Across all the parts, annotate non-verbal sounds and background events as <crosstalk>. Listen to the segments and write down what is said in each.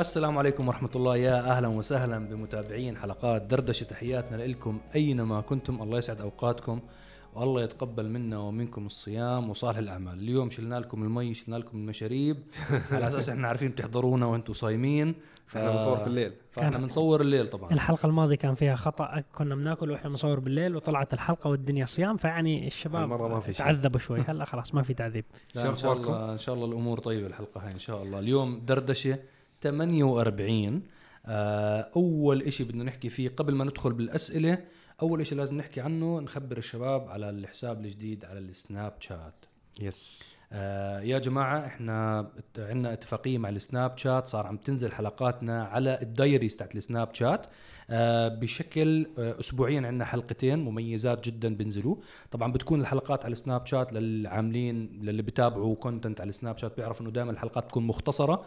السلام عليكم ورحمة الله. يا أهلا وسهلا بمتابعين حلقات دردشة. تحياتنا لكم أينما كنتم. الله يسعد أوقاتكم والله يتقبل منا ومنكم الصيام وصالح الأعمال. اليوم شلنا لكم المي شلنا لكم المشاريب. <laughs> على أساس إحنا عارفين بتحضرونا وأنتم صايمين. إحنا بنصور في الليل. فإحنا بنصور الليل طبعا. الحلقة الماضية كان فيها خطأ كنا بناكل وإحنا بنصور بالليل وطلعت الحلقة والدنيا صيام فيعني الشباب هالمرة ما في شيء. تعذبوا شوي. هلا خلاص ما في تعذيب. إن شاء؟ الله إن شاء الله الأمور طيبة الحلقة هاي إن شاء الله. اليوم دردشة. 48 آه أول إشي بدنا نحكي فيه قبل ما ندخل بالأسئلة أول إشي لازم نحكي عنه نخبر الشباب على الحساب الجديد على السناب شات. yes. آه يا جماعة إحنا عندنا اتفاقية مع السناب شات صار عم تنزل حلقاتنا على ال diaries تاعت السناب شات. آه بشكل آه اسبوعيا عندنا حلقتين مميزات جدا بنزلوا. طبعا بتكون الحلقات على السناب شات للعالمين اللي بتابعوا content على السناب شات بيعرفوا إنه دائما الحلقات تكون مختصرة.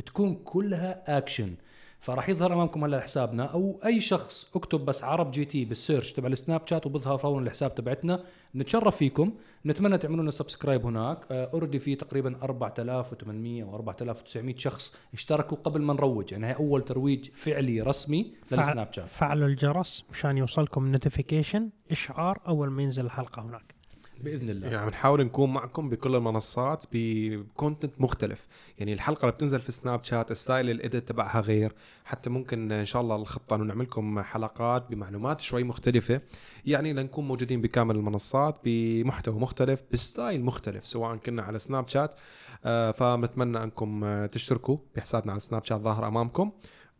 بتكون كلها اكشن فراح يظهر أمامكم هلا حسابنا أو أي شخص أكتب بس عرب جي تي بال search تبع السناب شات وبظهر فورا الحساب تبعتنا نتشرف فيكم. نتمنى تعملوا لنا subscribe هناك already في تقريبا 4800 أو 4900 شخص اشتركوا قبل ما نروج يعني هي أول ترويج فعلي رسمي للسناب شات. فعلوا الجرس مشان يوصلكم notification اشعار أول ما ينزل الحلقة هناك. بإذن الله. يعني بنحاول نكون معكم بكل المنصات ب content مختلف. يعني الحلقة اللي بتنزل في سناب شات style ال edit تبعها غير. حتى ممكن إن شاء الله الخطة إنه نعمل لكم حلقات بمعلومات شوي مختلفة. يعني لنكون موجودين بكامل المنصات بمحتوى مختلف ب style مختلف سواء كنا على سناب شات فبنتمنى أنكم آه، تشتركوا بحسابنا على سناب شات ظاهر أمامكم.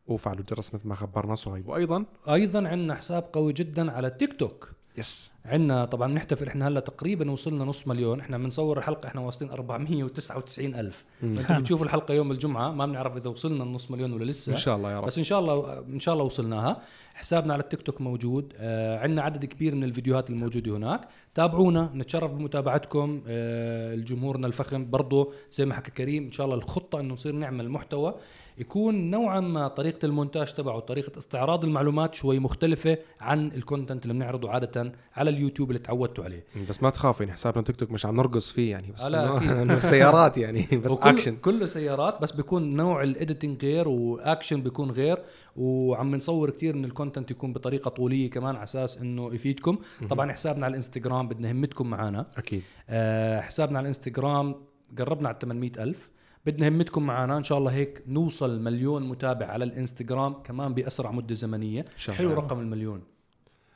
وفعلوا الجرس مثل ما خبرنا صهيب. وأيضا أيضا عندنا حساب قوي جدا على التيك توك يس عندنا طبعا بنحتفل إحنا هلأ تقريبا وصلنا نص مليون. إحنا بنصور الحلقة إحنا واصلين 499 ألف. فانتم بتشوفوا الحلقة يوم الجمعة ما بنعرف إذا وصلنا النص مليون ولا لسه. إن شاء الله يا رب. بس إن شاء الله إن شاء الله وصلناها. حسابنا على التيك توك موجود. آه عندنا عدد كبير من الفيديوهات الموجودة هناك. تابعونا نتشرف بمتابعتكم. آه الجمهورنا الفخم برضه زي ما حكى كريم إن شاء الله الخطة إنه نصير نعمل محتوى. يكون نوعا ما طريقة المونتاج تبعه طريقة استعراض المعلومات شوي مختلفة عن ال content اللي بنعرضه عادة على اليوتيوب اللي تعودتوا عليه. بس ما تخاف يعني حسابنا تيك توك مش عم نرقص فيه يعني بس لا، <laughs> سيارات يعني <laughs> بس وكل اكشن كله سيارات بس بيكون نوع ال editing غير واكشن بيكون غير وعم نصور كتير من ال content يكون بطريقة طولية كمان على أساس إنه يفيدكم. طبعا حسابنا على الإنستغرام بدنا همتكم معنا أكيد. آه حسابنا على الإنستغرام قربنا على 800 ألف. بدنا همتكم معنا إن شاء الله هيك نوصل مليون متابع على الإنستغرام كمان بأسرع مدة زمنية. شاء حلو. رقم المليون.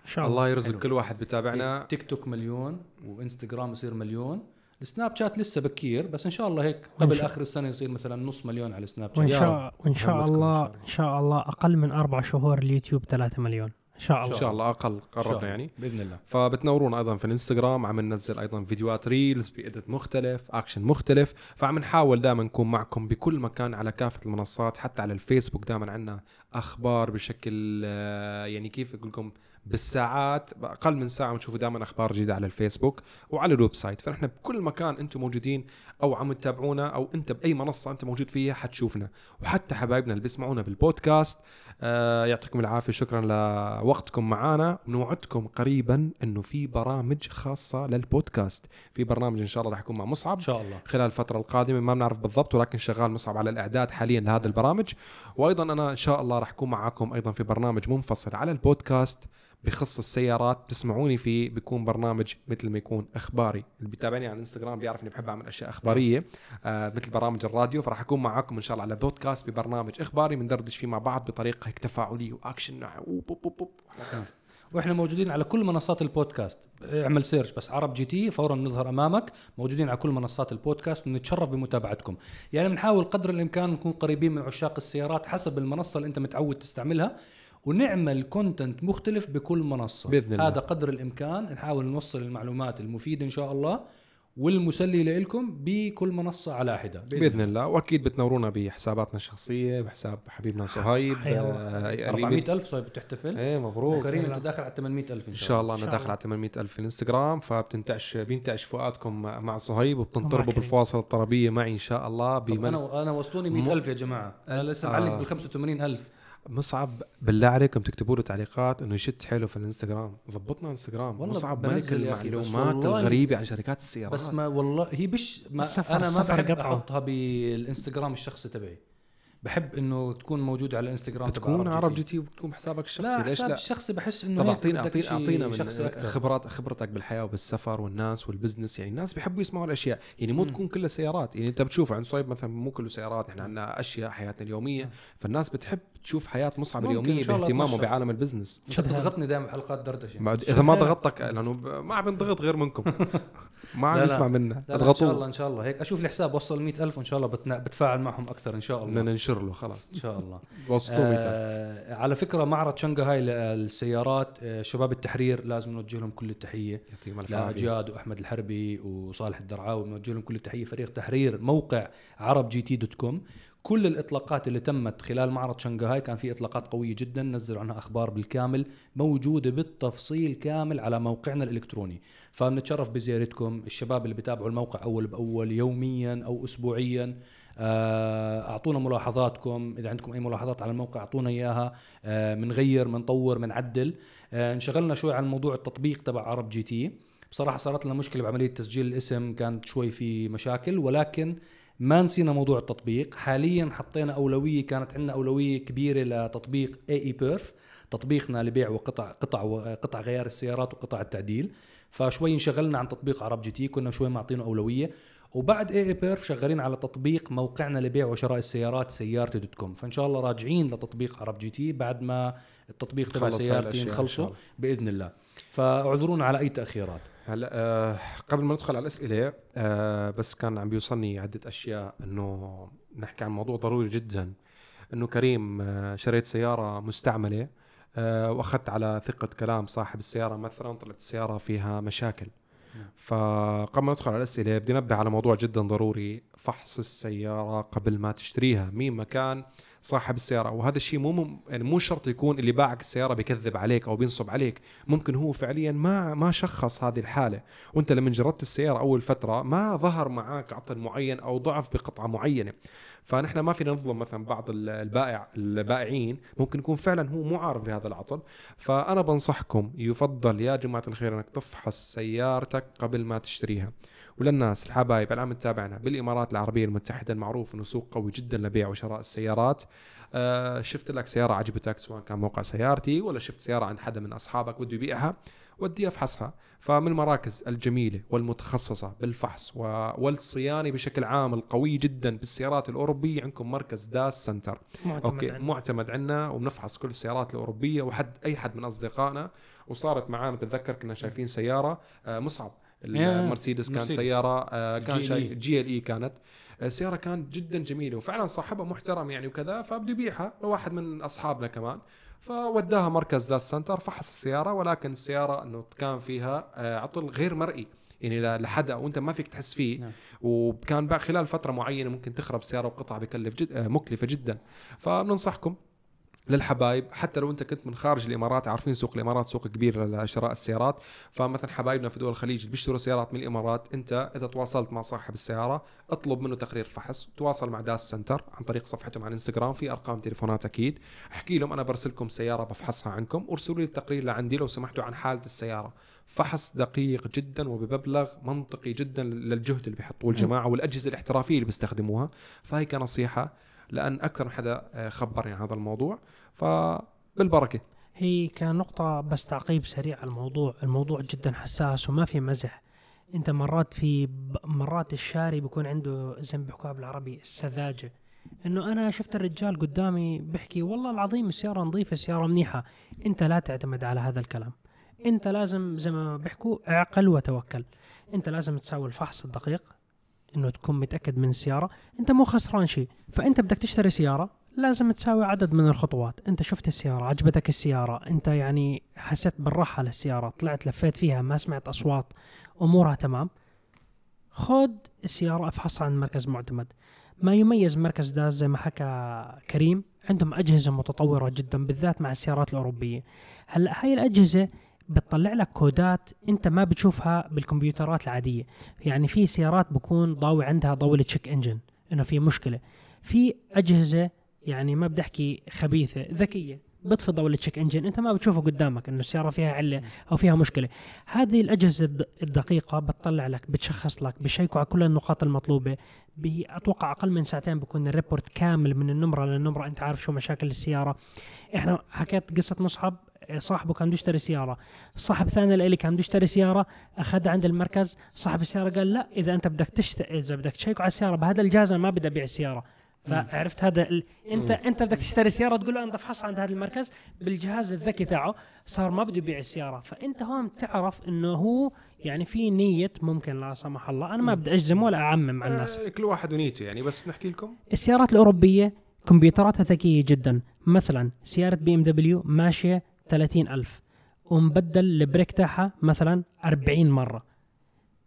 إن شاء الله الله. يرزق حلو. كل واحد بتابعنا. تيك توك مليون وإنستغرام يصير مليون. السناب شات لسه بكير بس إن شاء الله هيك قبل آخر السنة يصير مثلا نص مليون على السناب وإن شات شاء وإن شاء الله شاء الله. ان شاء الله أقل من أربع شهور اليوتيوب 3 مليون. إن شاء إن الله شاء الله أقل قربنا. يعني. بإذن الله. فبتنورونا أيضا في الإنستغرام عم ننزل أيضا فيديوهات reels ب edit مختلف أكشن مختلف. فعم نحاول دائما نكون معكم بكل مكان على كافة المنصات حتى على الفيسبوك دائما عندنا أخبار بشكل آه، يعني كيف أقول لكم بالساعات بأقل من ساعة بنشوفوا دائما أخبار جديدة على الفيسبوك وعلى ال website. فنحن بكل مكان أنتم موجودين أو عم تتابعونا أو أنت بأي منصة أنت موجود فيها حتشوفنا. وحتى حبايبنا اللي بيسمعونا بالبودكاست آه يعطيكم العافية شكرا لوقتكم معنا بنوعدكم قريبا إنه في برامج خاصة للبودكاست. في برنامج إن شاء الله راح يكون مع مصعب إن شاء الله. خلال الفترة القادمة ما بنعرف بالضبط ولكن شغال مصعب على الإعداد حاليا لهذا البرامج. وأيضا أنا إن شاء الله راح أكون معاكم أيضا في برنامج منفصل على البودكاست بخص السيارات. بتسمعوني فيه بيكون برنامج مثل ما يكون إخباري. اللي بيتابعني على الإنستغرام بيعرف اني بحب أعمل أشياء إخبارية آه مثل برامج الراديو. فراح أكون معاكم إن شاء الله على بودكاست ببرنامج إخباري بندردش فيه مع بعض بطريقة هيك تفاعلية وأكشن. وإحنا موجودين على كل منصات البودكاست. اعمل search بس عرب جي تي فورا نظهر أمامك. موجودين على كل منصات البودكاست ونتشرف بمتابعتكم. يعني بنحاول قدر الإمكان نكون قريبين من عشاق السيارات حسب المنصة اللي أنت متعود تستعملها. ونعمل كونتنت مختلف بكل منصة. بإذن الله. هذا قدر الإمكان. نحاول نوصل المعلومات المفيدة إن شاء الله. والمسلي لكم بكل منصة على حده بإذن الله وأكيد بتنورونا بحساباتنا الشخصية بحساب حبيبنا صهيب حيا الله. آه، اللي 400 ألف صايب بتحتفل إيه مبروك وكريم أنت داخل على 800 ألف إن شاء الله أنا شاء داخل الله. على 800 ألف في الإنستغرام فبتنتعش بينتعش فؤادكم مع صهيب وبتنطربوا. بالفواصل الطربيه معي إن شاء الله بمن... أنا أنا وصلوني 100 ألف يا جماعة أنا لسه آه. معلق بال 85 ألف مصعب بالله عليكم تكتبوا له تعليقات إنه يشد حيله في الإنستغرام. ضبطنا إنستغرام. والله مصعب ملك المعلومات الغريبة عن شركات السيارات. بس ما والله هي بش ما السفر- أنا ما بحب قطعه. أحطها بالإنستغرام الشخصي تبعي. بحب إنه تكون موجوده على الإنستغرام تكون عرب جي تي وبتكون بحسابك الشخصي. لا ليش حساب لا؟ الشخصي بحس إنه طب أعطينا أعطينا أعطينا من خبرات خبرتك بالحياة والسفر والناس وال business. يعني الناس بيحبوا يسمعوا الأشياء. يعني مو. تكون كلها سيارات. يعني أنت بتشوف عند صهيب مثلا مو كله سيارات. إحنا عندنا أشياء حياتنا اليومية. مم. فالناس بتحب تشوف حياة مصعب اليومية شاء الله باهتمامه. بعالم البزنس. انت بتضغطني دائما بحلقات دردشة. ما- إذا ما. ضغطتك لأنه ما عم بنضغط غير منكم. <laughs> ما عم. نسمع منا. لا لا إن شاء الله إن شاء الله. هيك أشوف الحساب وصل 100000 وإن شاء الله بتنا... بتفاعل معهم أكثر إن شاء الله. بدنا ننشر له خلاص. إن شاء الله. <laughs> وصلوا 100000 آه على فكرة معرض شنغهاي للسيارات آه شباب التحرير لازم نوجه لهم كل التحية. يعطيهم ألف عافية. لاجاد وأحمد الحربي وصالح الدرعاوي بنوجه لهم كل التحية. فريق تحرير موقع عرب جي تي dot com. كل الإطلاقات اللي تمت خلال معرض شنغهاي كان في إطلاقات قوية جدا نزلوا عنها أخبار بالكامل موجودة بالتفصيل كامل على موقعنا الإلكتروني. فبنتشرف بزيارتكم الشباب اللي بيتابعوا الموقع أول بأول يوميا أو اسبوعيا آه، أعطونا ملاحظاتكم. إذا عندكم أي ملاحظات على الموقع أعطونا إياها. آه، بنغير بنطور بنعدل آه، انشغلنا شوي عن موضوع التطبيق تبع عرب جي تي. بصراحة صارت لنا مشكلة بعملية تسجيل الاسم كانت شوي في مشاكل ولكن ما نسينا موضوع التطبيق. حاليا حطينا أولوية كانت عندنا أولوية كبيرة لتطبيق اي اي بيرف تطبيقنا لبيع وقطع قطع وقطع غيار السيارات وقطع التعديل. فشوي انشغلنا عن تطبيق عرب جي تي كنا شوي معطينه أولوية. وبعد اي اي بيرف شغالين على تطبيق موقعنا لبيع وشراء السيارات سيارتي dot com. فإن شاء الله راجعين لتطبيق عرب جي تي بعد ما التطبيق تبع سيارتي نخلصه الله. بإذن الله. فاعذرونا على أي تأخيرات. هلا آه قبل ما ندخل على الأسئلة آه بس كان عم بيوصلني عدة أشياء إنه نحكي عن موضوع ضروري جدا. إنه كريم آه شريت سيارة مستعملة آه وأخذت على ثقة كلام صاحب السيارة مثلا طلعت السيارة فيها مشاكل. نعم. فقبل ما ندخل على الأسئلة بدي انبه على موضوع جدا ضروري فحص السيارة قبل ما تشتريها. مين ما كان صاحب السيارة. وهذا الشيء مو مم- يعني مو شرط يكون اللي باعك السيارة بيكذب عليك أو بينصب عليك. ممكن هو فعليا ما ما شخص هذه الحالة. وأنت لما جربت السيارة أول فترة ما ظهر معك عطل معين أو ضعف بقطعة معينة. فنحن ما فينا نظلم مثلا بعض ال- البائع البائعين. ممكن يكون فعلا هو مو عارف بهذا العطل. فأنا بنصحكم يفضل يا جماعة الخير أنك تفحص سيارتك قبل ما تشتريها. وللناس الحبايب اللي عم تتابعنا بالإمارات العربية المتحدة المعروف أنه سوق قوي جدا لبيع وشراء السيارات. آه شفت لك سيارة عجبتك سواء كان موقع سيارتي ولا شفت سيارة عند حدا من أصحابك بده يبيعها ودي أفحصها. فمن المراكز الجميلة والمتخصصة بالفحص والصيانة بشكل عام القوي جدا بالسيارات الأوروبية عندكم مركز داس سنتر. معتمد okay عندنا. معتمد عنا وبنفحص كل السيارات الأوروبية وحد أي حد من أصدقائنا. وصارت معنا بتذكر كنا شايفين سيارة آه، مصعب. المرسيدس كان مرسيدس. سيارة آه، كان. شاي GLE كانت آه، السيارة كانت جدا جميلة وفعلا صاحبها محترم يعني وكذا فبده يبيعها لواحد من أصحابنا كمان فوداها مركز داس سنتر فحص السيارة ولكن السيارة إنه كان فيها آه، عطل غير مرئي يعني لحدا وانت ما فيك تحس فيه نعم. وكان بعد خلال فترة معينة ممكن تخرب سيارة وقطعه بكلف جد آه، مكلفة جدا فبننصحكم للحبايب حتى لو انت كنت من خارج الإمارات عارفين سوق الإمارات سوق كبير لشراء السيارات. فمثلا حبايبنا في دول الخليج اللي بيشتروا سيارات من الإمارات انت إذا تواصلت مع صاحب السيارة اطلب منه تقرير فحص تواصل مع داس سنتر عن طريق صفحتهم على الإنستغرام في أرقام تليفونات أكيد. احكي لهم أنا برسلكم سيارة بفحصها عنكم ارسلوا لي التقرير لعندي لو سمحتوا عن حالة السيارة. فحص دقيق جدا وبمبلغ منطقي جدا للجهد اللي بيحطوه الجماعة والأجهزة الاحترافية اللي بيستخدموها. فهي كنصيحه لأن أكثر من حدا آه، خبرني عن هذا الموضوع. فبالبركة. هي كنقطة بس تعقيب سريع على الموضوع. الموضوع جدا حساس وما في مزح. أنت مرات في مرات الشاري بيكون عنده زي ما بيحكوها بالعربي السذاجة. إنه أنا شفت الرجال قدامي بيحكي والله العظيم السيارة نظيفة السيارة منيحة. أنت لا تعتمد على هذا الكلام. أنت لازم زي ما بيحكوا أعقل وتوكل. أنت لازم تسوي الفحص الدقيق. إنه تكون متأكد من السيارة أنت مو خسران شيء. فأنت بدك تشتري سيارة لازم تساوي عدد من الخطوات. أنت شفت السيارة عجبتك السيارة أنت يعني حسيت بالراحة للسيارة طلعت لفيت فيها ما سمعت أصوات أمورها تمام. خذ السيارة أفحصها عند مركز معتمد. ما يميز مركز داز زي ما حكى كريم عندهم أجهزة متطورة جدا بالذات مع السيارات الأوروبية. هلأ هاي الأجهزة بتطلع لك كودات انت ما بتشوفها بالكمبيوترات العادية. يعني في سيارات بكون ضاوي عندها ضوء ال check engine انه في مشكلة. في أجهزة يعني ما بدي أحكي خبيثة ذكية بطفي ضوء ال check engine انت ما بتشوفه قدامك إنه السيارة فيها عله أو فيها مشكلة. هذه الأجهزة الد- الدقيقة بتطلع لك بتشخص لك بشيكوا على كل النقاط المطلوبة. به أتوقع أقل من ساعتين بكون ال report كامل من النمرة للنمرة أنت عارف شو مشاكل السيارة. إحنا حكيت قصة مصعب صاحبه كان بده يشتري سيارة؟ صاحب ثاني اللي كان بده يشتري سيارة؟ اخذها عند المركز صاحب السيارة قال لا إذا أنت بدك تشت... إذا بدك تشيك على السيارة بهذا الجهاز أنا ما بدي أبيع السيارة. فعرفت هذا ال... أنت أنت بدك تشتري سيارة تقول له انت فحص عند هذا المركز بالجهاز الذكي تاعه صار ما بده يبيع السيارة. فأنت هون تعرف إنه هو يعني في نية ممكن لا سمح الله. أنا ما بدي أجزم ولا أعمم على الناس. آه، كل واحد ونيته يعني. بس بنحكي لكم. السيارات الأوروبية كمبيوتراتها ذكية جدا. مثلا سيارة BMW ماشية 30 ألف. ومبدل ال brake تاعها مثلا 40 مرة.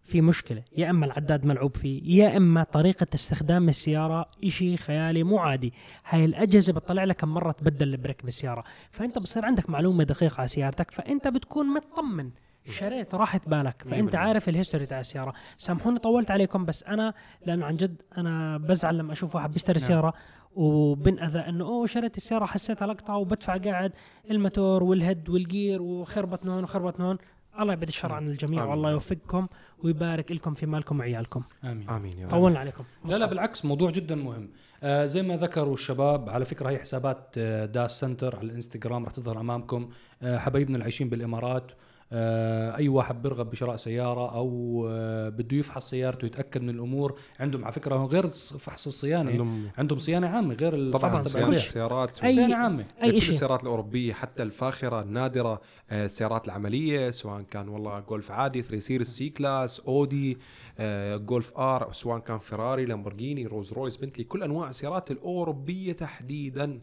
في مشكلة يا إما العداد ملعوب فيه يا إما طريقة استخدام السيارة إشي خيالي مو عادي. هاي الأجهزة بتطلع لك كم مرة تبدل ال brake بالسيارة. فأنت بصير عندك معلومة دقيقة على سيارتك فأنت بتكون مطمن. شريت راحت بالك فأنت عارف ال history تاع السيارة. سامحوني طولت عليكم بس أنا لأنه عن جد أنا بزعل لما أشوف واحد بيشتري نعم. سيارة وبنأذى إنه أوه شريت السيارة حسيتها لقطة وبدفع قاعد الموتور وال head وال gear وخربت هون وخربت هون. الله يبعد الشر عن الجميع آمين. والله يوفقكم ويبارك لكم في مالكم وعيالكم. آمين. آمين يا رب. طولنا عليكم. لا لا بالعكس موضوع جدا مهم. آه زي ما ذكروا الشباب على فكرة هي حسابات آه DAS Center على الانستغرام راح تظهر أمامكم. آه حبايبنا اللي عايشين بالإمارات أي واحد بيرغب بشراء سيارة أو آه بده يفحص سيارته يتأكد من الأمور. عندهم على فكرة غير فحص الصيانة. عندهم عندهم صيانة عامة غير طبعا الفحص تبع صيانة البيع السيارات أي- صيانة عامة. أي شيء السيارات الأوروبية حتى الفاخرة النادرة آه، السيارات العملية سواء كان والله جولف عادي 3 Series C-Class Audi آه، Golf R سواء كان فيراري لامبورجيني رولز رويس بنتلي كل أنواع السيارات الأوروبية تحديدا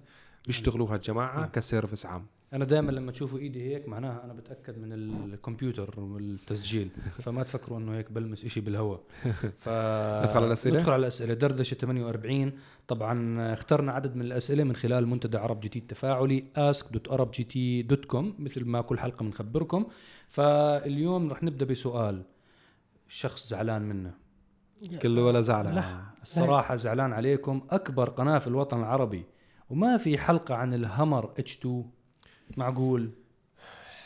بيشتغلوا هالجماعه ك service عام. أنا دائما لما تشوفوا إيدي هيك معناها أنا بتأكد من الكمبيوتر والتسجيل. فما تفكروا إنه هيك بلمس إشي بالهواء. <laughs> ف ندخل على الأسئلة؟ ندخل على الأسئلة. دردشة 48 طبعا اخترنا عدد من الأسئلة من خلال منتدى عرب GT التفاعلي ask.arabgt.com مثل ما كل حلقة بنخبركم فاليوم رح نبدأ بسؤال. شخص زعلان منه. كله ولا زعل لا. الصراحة زعلان عليكم. أكبر قناة في الوطن العربي. وما في حلقة عن الهمر H2 معقول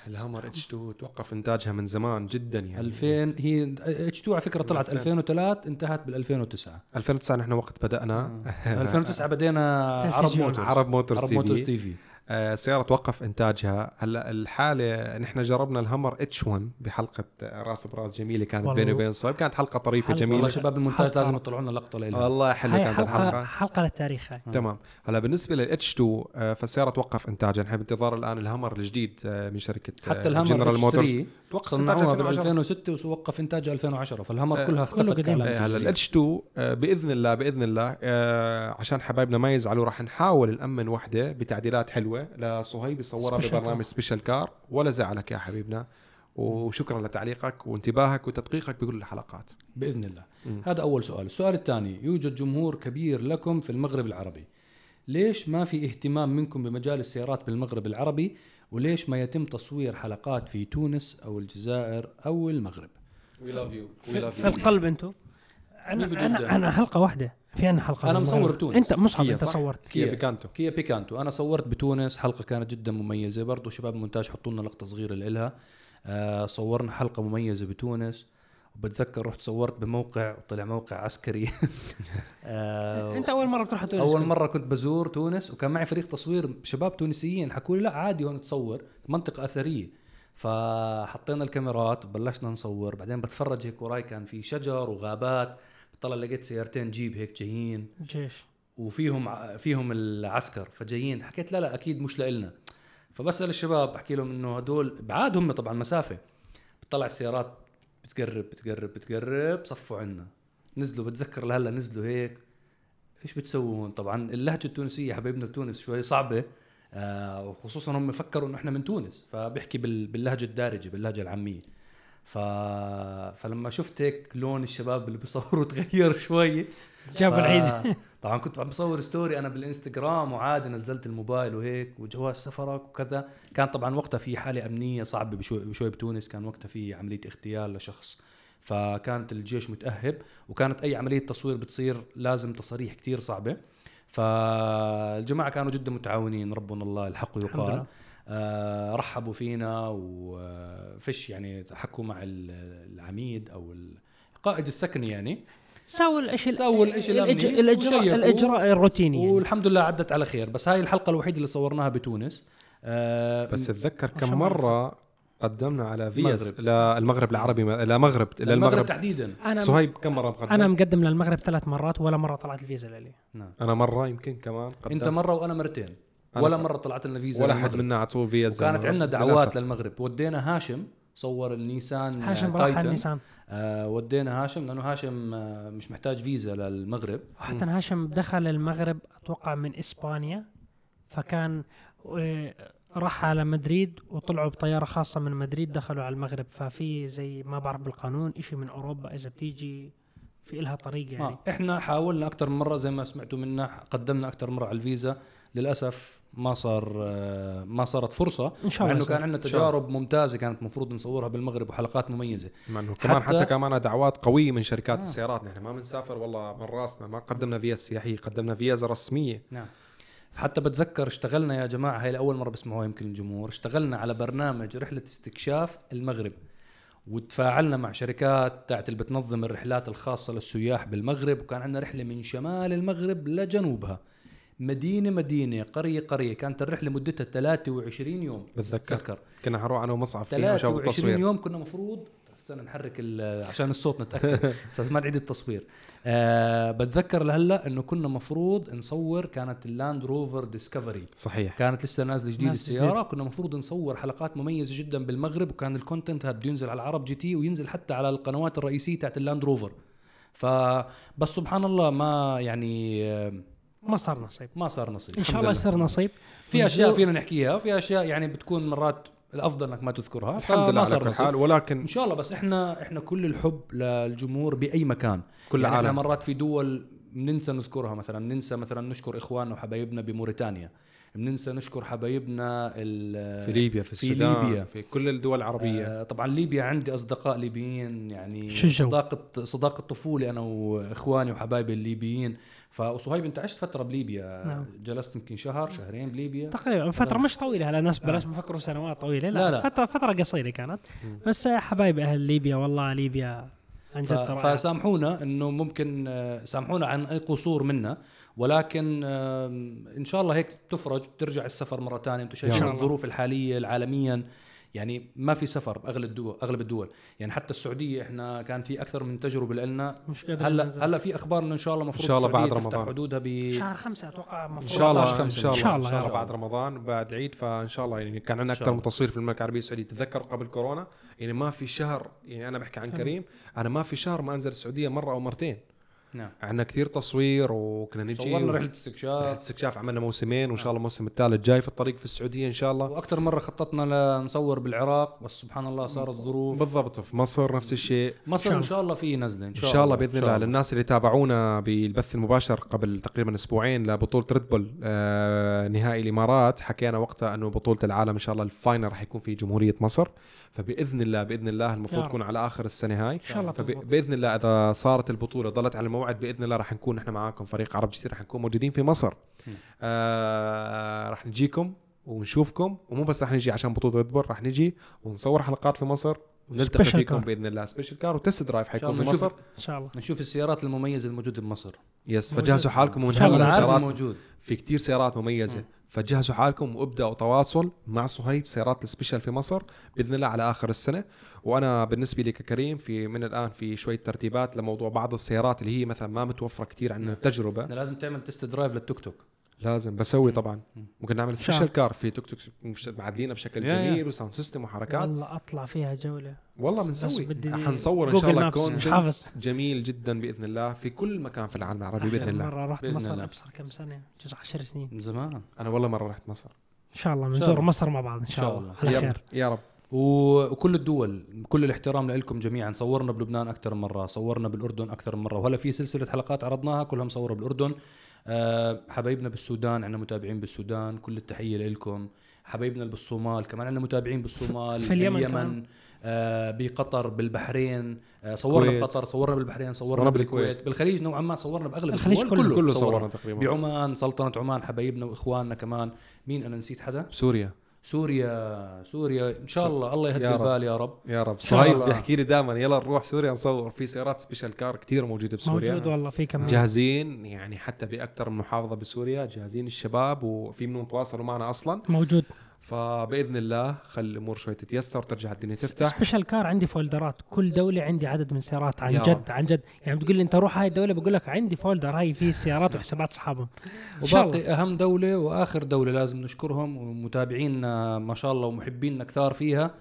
الهامر H2 توقف إنتاجها من زمان جدا يعني 2000 هي H2 على فكرة طلعت 2000. 2003 انتهت بال 2009 2009 نحن وقت بدأنا 2009 بدينا عرب. موتورز عرب موتورز عرب TV. في آه، سيارة توقف إنتاجها. هلا الحالة نحن جربنا الهمر اتش 1 بحلقة آه، راس براس جميلة كانت. بيني وبين صهيب. كانت حلقة طريفة حلقة جميلة. والله شباب المونتاج لازم يطلعوا لنا لقطه لها والله حلوة كانت حلقة الحلقة. حلقة للتاريخ هاي. تمام. هلا بالنسبة للاتش 2 آه، فالسيارة توقف إنتاجها. نحن بانتظار الآن الهمر الجديد من شركة حتى الهامر جنرال اتش موتورز 3 توقف صنعوها بال إنتاجها 2006 ووقف إنتاجها 2010 فالهامر آه، كلها كله اختفت هلا. الاتش 2 آه، بإذن الله بإذن الله عشان حبايبنا ما يزعلوا راح نحاول نأمن وحدة بتعديلات حلوة لصهيب يصورها ببرنامج Special Car ولا زعلك يا حبيبنا. وشكرا لتعليقك وانتباهك وتدقيقك بكل الحلقات. بإذن الله. مم. هذا أول سؤال. السؤال الثاني يوجد جمهور كبير لكم في المغرب العربي. ليش ما في اهتمام منكم بمجال السيارات بالمغرب العربي؟ وليش ما يتم تصوير حلقات في تونس أو الجزائر أو المغرب؟ we love you في, في القلب أنتم. أنا أنا؟ أنا حلقة واحدة. في عنا حلقة أنا بالمغرب. مصور بتونس. أنت مصعب أنت؟ صورت. كيا كيا. بيكانتو. كيا بيكانتو. أنا صورت بتونس. حلقة كانت جدا مميزة. برضو شباب المونتاج حطوا لنا لقطة صغيرة لإلها. آه صورنا حلقة مميزة بتونس. وبتذكر رحت صورت بموقع طلع موقع عسكري. <laughs> آه أنت أول مرة بتروح تونس؟ أول مرة كنت بزور تونس. وكان معي فريق تصوير شباب تونسيين حكوا لي لا عادي هون تصور. منطقة أثرية. فحطينا الكاميرات وبلشنا نصور. بعدين بتفرج هيك وراي كان في شجر وغابات. بطلع لقيت سيارتين جيب هيك جايين. جيش. وفيهم فيهم العسكر فجايين. حكيت لا لا أكيد مش لإلنا. فبسال الشباب أحكي لهم إنه هدول بعاد هم طبعا مسافة. بتطلع السيارات بتقرب بتقرب بتقرب صفوا عنا. نزلوا بتذكر لهلأ نزلوا هيك. إيش بتسوون؟ طبعا اللهجة التونسية حبايبنا بتونس شوي صعبة آه وخصوصا هم فكروا إنه إحنا من تونس. فبيحكي بال... باللهجة الدارجة باللهجة العامية. ف... فلما شفت هيك لون الشباب اللي بيصوروا <laughs> تغير شوي جابوا ف- العيد. <laughs> طبعا كنت عم بصور story أنا بالإنستغرام وعادي نزلت الموبايل وهيك وجواز سفرك وكذا. كان طبعا وقتها في حالة أمنية صعبة بشوي بشوي بتونس كان وقتها في عملية اغتيال لشخص. فكانت الجيش متأهب وكانت أي عملية تصوير بتصير لازم تصاريح كتير صعبة. فالجماعة كانوا جدا متعاونين ربنا الله الحق يقال رحبوا فينا وفش يعني حكوا مع ال- العميد أو قائد الثكنة يعني. سووا الشيء سووا الإشي الأمني الاجراء وشيكوا. الإجراء الروتيني يعني. والحمد لله عدت على خير. بس هاي الحلقة الوحيدة اللي صورناها بتونس. آه بس تذكر عشان كم مرة قدمنا على فيز. للمغرب العربي لا مغرب المغرب للمغرب تحديدا. صهيب كم مرة مقدم أنا مقدم للمغرب ثلاث مرات ولا مرة طلعت الفيزا لي نعم. أنا مرة يمكن كمان قدمت. انت مرة وأنا مرتين. ولا مرة طلعت لنا فيزا ولا حد. منا عطوه فيز وكانت عندنا دعوات للأسف. للمغرب. ودينا هاشم صور النيسان هاشم آه، راح على Titan النيسان آه ودينا هاشم لأنه هاشم آه مش محتاج فيزا للمغرب. وحتى هاشم دخل المغرب أتوقع من إسبانيا فكان آه، راح على مدريد وطلعوا بطيارة خاصة من مدريد دخلوا على المغرب. ففي زي ما بعرف بالقانون إشي من أوروبا إذا بتيجي في إلها طريقه يعني. آه إحنا حاولنا أكثر من مرة زي ما سمعتوا منا قدمنا أكثر مرة على الفيزا. للأسف ما صار آه ما صارت فرصة إن شاء الله إنه يصير. كان عندنا. تجارب ممتازة كانت المفروض نصورها بالمغرب وحلقات مميزة مع إنه كمان حتى- حتى كمان دعوات قوية من شركات آه. السيارات نحن ما بنسافر والله من راسنا ما قدمنا فيزا سياحية قدمنا فيزا رسمية نعم حتى بتذكر اشتغلنا يا جماعة هاي لأول مرة بسمعوها يمكن الجمهور اشتغلنا على برنامج رحلة استكشاف المغرب وتفاعلنا مع شركات تاعت اللي بتنظم الرحلات الخاصة للسياح بالمغرب وكان عندنا رحلة من شمال المغرب لجنوبها مدينة مدينة قرية قرية. كانت الرحلة مدتها 23 يوم. بتذكر. كنا حنروح أنا ومصعب فيها وشاف 23 التصوير. يوم كنا مفروض استنى نحرك ال- عشان الصوت نتأكد. <laughs> أساس ما نعيد التصوير. آه بتذكر لهلا إنه كنا مفروض نصور كانت اللاند روفر ديسكفري صحيح. كانت لسه نازلة جديد السيارة. كنا مفروض نصور حلقات مميزة جدا بالمغرب وكان ال content هذا بده ينزل على العرب جي تي وينزل حتى على القنوات الرئيسية تاعت اللاند روفر فبس سبحان الله ما يعني آه، ما صار نصيب. ما صار نصيب إن شاء الله لله. يصير نصيب. في أشياء فينا نحكيها وفي أشياء يعني بتكون مرات الأفضل إنك ما تذكرها الحمد لله على كل. حال. ولكن إن شاء الله بس إحنا إحنا كل الحب للجمهور بأي مكان. كل يعني إحنا عالم مرات في دول بننسى نذكرها مثلا ننسى مثلا نشكر إخواننا وحبايبنا بموريتانيا. بننسى نشكر حبايبنا ال- في ليبيا في في السودان ليبيا. في كل الدول العربية آه طبعا ليبيا عندي أصدقاء ليبيين يعني؟ صداقه صداقة طفولة أنا وإخواني وحبايبي الليبيين فصهيب أنت عشت فترة بليبيا نعم. جلست يمكن شهر شهرين بليبيا تقريبا فترة مش طويلة هلا الناس بلاش مفكروا سنوات طويلة لا, لا، لا. فترة فترة قصيرة كانت بس حبايب أهل ليبيا والله ليبيا عن جد. فسامحونا إنه ممكن آه، سامحونا عن أي قصور منا ولكن إن شاء الله هيك تفرج ترجع السفر مرة ثانية أنتم شايفين. الظروف الحالية العالميا يعني ما في سفر باغلب الدول أغلب الدول يعني حتى السعودية إحنا كان في أكثر من تجربة لنا هلأ. هلأ في أخبار انه إن شاء الله إن المفروض شاء الله بعد رمضان. حدودها ب شهر خمسة أتوقع إن شاء الله 14 إن. شاء الله إن شاء ان الله شاء يا الله. بعد رمضان بعد عيد فإن شاء الله يعني كان عندنا إن شاء أكثر. من تصوير في المملكة العربية السعودية تذكر قبل كورونا يعني ما في شهر يعني أنا بحكي عن؟ كريم أنا ما في شهر ما أنزل السعودية مرة أو مرتين نعم. عندنا كثير تصوير وكنا نجي صورنا رحله رحلة استكشاف. استكشاف عملنا موسمين وإن شاء الله الموسم الثالث جاي في الطريق في السعودية إن شاء الله. وأكثر مرة خططنا لنصور بالعراق بس سبحان الله صارت ظروف. بالضبط في مصر نفس الشيء. مصر إن ان شاء الله في نزلة إن شاء, شاء الله بإذن الله. للناس اللي تابعونا بالبث المباشر قبل تقريبا أسبوعين لبطولة ريد بول آه نهائي الإمارات. حكينا وقتها أنه بطولة العالم إن شاء الله ال final راح يكون في جمهورية مصر. فبإذن الله بإذن الله المفروض. تكون على آخر السنة هاي. إن شاء الله. فباذن الله إذا صارت البطولة ضلت على الموعد بإذن الله راح نكون إحنا معاكم. فريق عرب جديد راح نكون موجودين في مصر. آه راح نجيكم ونشوفكم ومو بس راح نجي عشان بطولة ريد راح نجي ونصور حلقات في مصر ونلتقي Special فيكم car. بإذن الله. special car و test drive حيكون في مصر. إن شاء الله. نشوف السيارات المميزة الموجودة بمصر yes. فجهزوا حالكم ومن إن شاء الله. هلا أنا عارف سيارات موجود في كتير سيارات مميزة. فجهزوا حالكم وابدأوا تواصل مع صهيب سيارات ال special في مصر بإذن الله على آخر السنة. وأنا بالنسبة لي ككريم في من الآن في شوية ترتيبات لموضوع بعض السيارات اللي هي مثلا ما متوفرة كتير عندنا التجربة. إحنا لازم تعمل test drive للتوك توك. لازم بسوي طبعا. ممكن نعمل special car في توك توك مش- معدلينه بشكل يا- يا. جميل و sound system وحركات. والله أطلع فيها جولة. والله بنسوي. حنصور إن شاء الله حافظ. جميل جدا بإذن الله في كل مكان في العالم العربي بإذن الله. مرة رحت مصر الله. أبصر كم سنة؟ جزء عشر سنين. من زمان. أنا والله مرة رحت مصر. إن شاء الله بنزور. مصر مع بعض إن شاء, شاء الله. على خير. يا رب. وكل الدول كل الاحترام لكم جميعا. صورنا بلبنان أكثر من مرة صورنا بالأردن أكثر من مرة. وهلا في سلسلة حلقات عرضناها كلها مصورة بالأردن. حبايبنا بالسودان عندنا متابعين بالسودان كل التحية لكم حبايبنا اللي بالصومال كمان عندنا متابعين بالصومال <laughs> في اليمن باليمن كمان. آه بقطر بالبحرين آه صورنا الكويت. بقطر صورنا بالبحرين صورنا صورنا بالكويت بالكويت. بالخليج نوعا ما صورنا بأغلب الخليج الدول كله صورنا. صورنا تقريبا بعمان سلطنة عمان حبايبنا وإخواننا كمان مين أنا نسيت حدا بسوريا سوريا سوريا إن شاء الله الله يهدي. البال يا رب. يا رب. شاء صهيب. بيحكي لي دائما يلا نروح سوريا نصور. في سيارات special car كتير موجودة بسوريا. موجود والله في كمان. جاهزين يعني حتى بأكثر من محافظة بسوريا جاهزين الشباب وفي منهم تواصلوا معنا أصلا. موجود. فبإذن الله خلي الأمور شوي تتيسر وترجع الدنيا تفتح. سبيشال كار عندي folderات كل دولة عندي عدد من السيارات عن جد. عن جد. يعني بتقول لي أنت روح هاي الدولة بقول لك عندي folder هاي فيه السيارات وحسابات أصحابهم. وباقي أهم دولة وآخر دولة لازم نشكرهم ومتابعينا ما شاء الله ومحبينا كثار فيها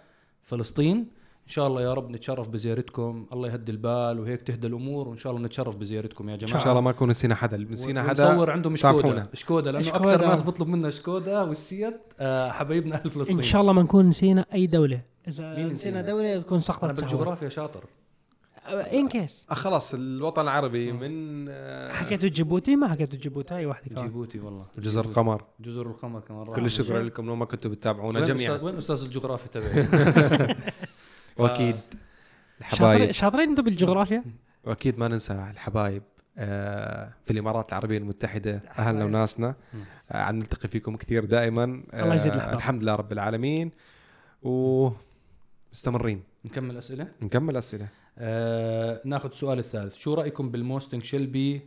فلسطين. إن شاء الله يا رب نتشرف بزيارتكم. الله يهدي البال وهيك تهدى الأمور وإن شاء الله نتشرف بزيارتكم يا إن جماعة. شاء الله ما نكون نسينا حدا. نسينا حدا نصور عندهم. شكودا. شكودا لأنه. أكثر ناس بطلب منا شكودا والسيت آه، حبايبنا <laughs> أهل فلسطين إن شاء الله ما نكون نسينا أي دولة. إذا مين نسينا؟ نسينا؟ دولة تكون أنا سقطت بالجغرافيا شاطر. إن كيس. آه خلاص الوطن العربي من آه، حكيتوا جيبوتي؟ ما حكيتوا جيبوتي هاي واحدة كمان. جيبوتي والله. جزر القمر. جزر القمر كمان كل. الشكر لكم لو ما كنتوا بتتابعونا جميعا. وين أستاذ الجغرافيا تبعي؟ <laughs> وأكيد الحبايب. شاطرين أنتم بالجغرافيا؟ وأكيد ما ننسى الحبايب آه، في الإمارات العربية المتحدة أهلنا وناسنا. مم. آه، عم نلتقي فيكم كثير دائما. الله يزيد. الحمد لله رب العالمين. و مستمرين نكمل أسئلة؟ نكمل أسئلة. آه ناخذ السؤال الثالث. شو رأيكم بالموستنج شيلبي